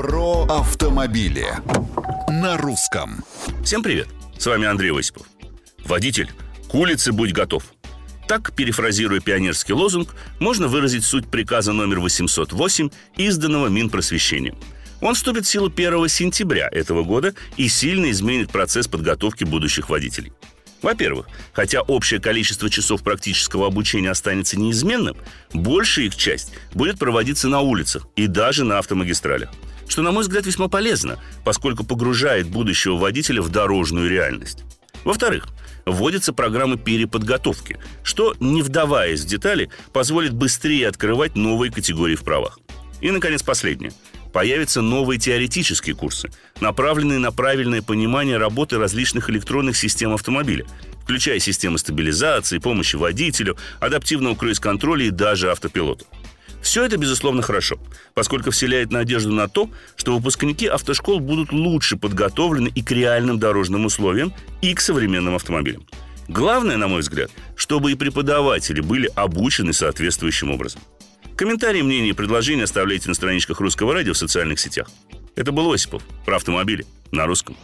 Про автомобили на русском. Всем привет! С вами Андрей Осипов. Водитель, к улице будь готов. Так, перефразируя пионерский лозунг, можно выразить суть приказа номер 808, изданного Минпросвещением. Он вступит в силу 1 сентября этого года и сильно изменит процесс подготовки будущих водителей. Во-первых, хотя общее количество часов практического обучения останется неизменным, большая их часть будет проводиться на улицах и даже на автомагистралях что, на мой взгляд, весьма полезно, поскольку погружает будущего водителя в дорожную реальность. Во-вторых, вводятся программы переподготовки, что, не вдаваясь в детали, позволит быстрее открывать новые категории в правах. И, наконец, последнее. Появятся новые теоретические курсы, направленные на правильное понимание работы различных электронных систем автомобиля, включая системы стабилизации, помощи водителю, адаптивного круиз-контроля и даже автопилота. Все это, безусловно, хорошо, поскольку вселяет надежду на то, что выпускники автошкол будут лучше подготовлены и к реальным дорожным условиям, и к современным автомобилям. Главное, на мой взгляд, чтобы и преподаватели были обучены соответствующим образом. Комментарии, мнения и предложения оставляйте на страничках Русского радио в социальных сетях. Это был Осипов про автомобили на русском.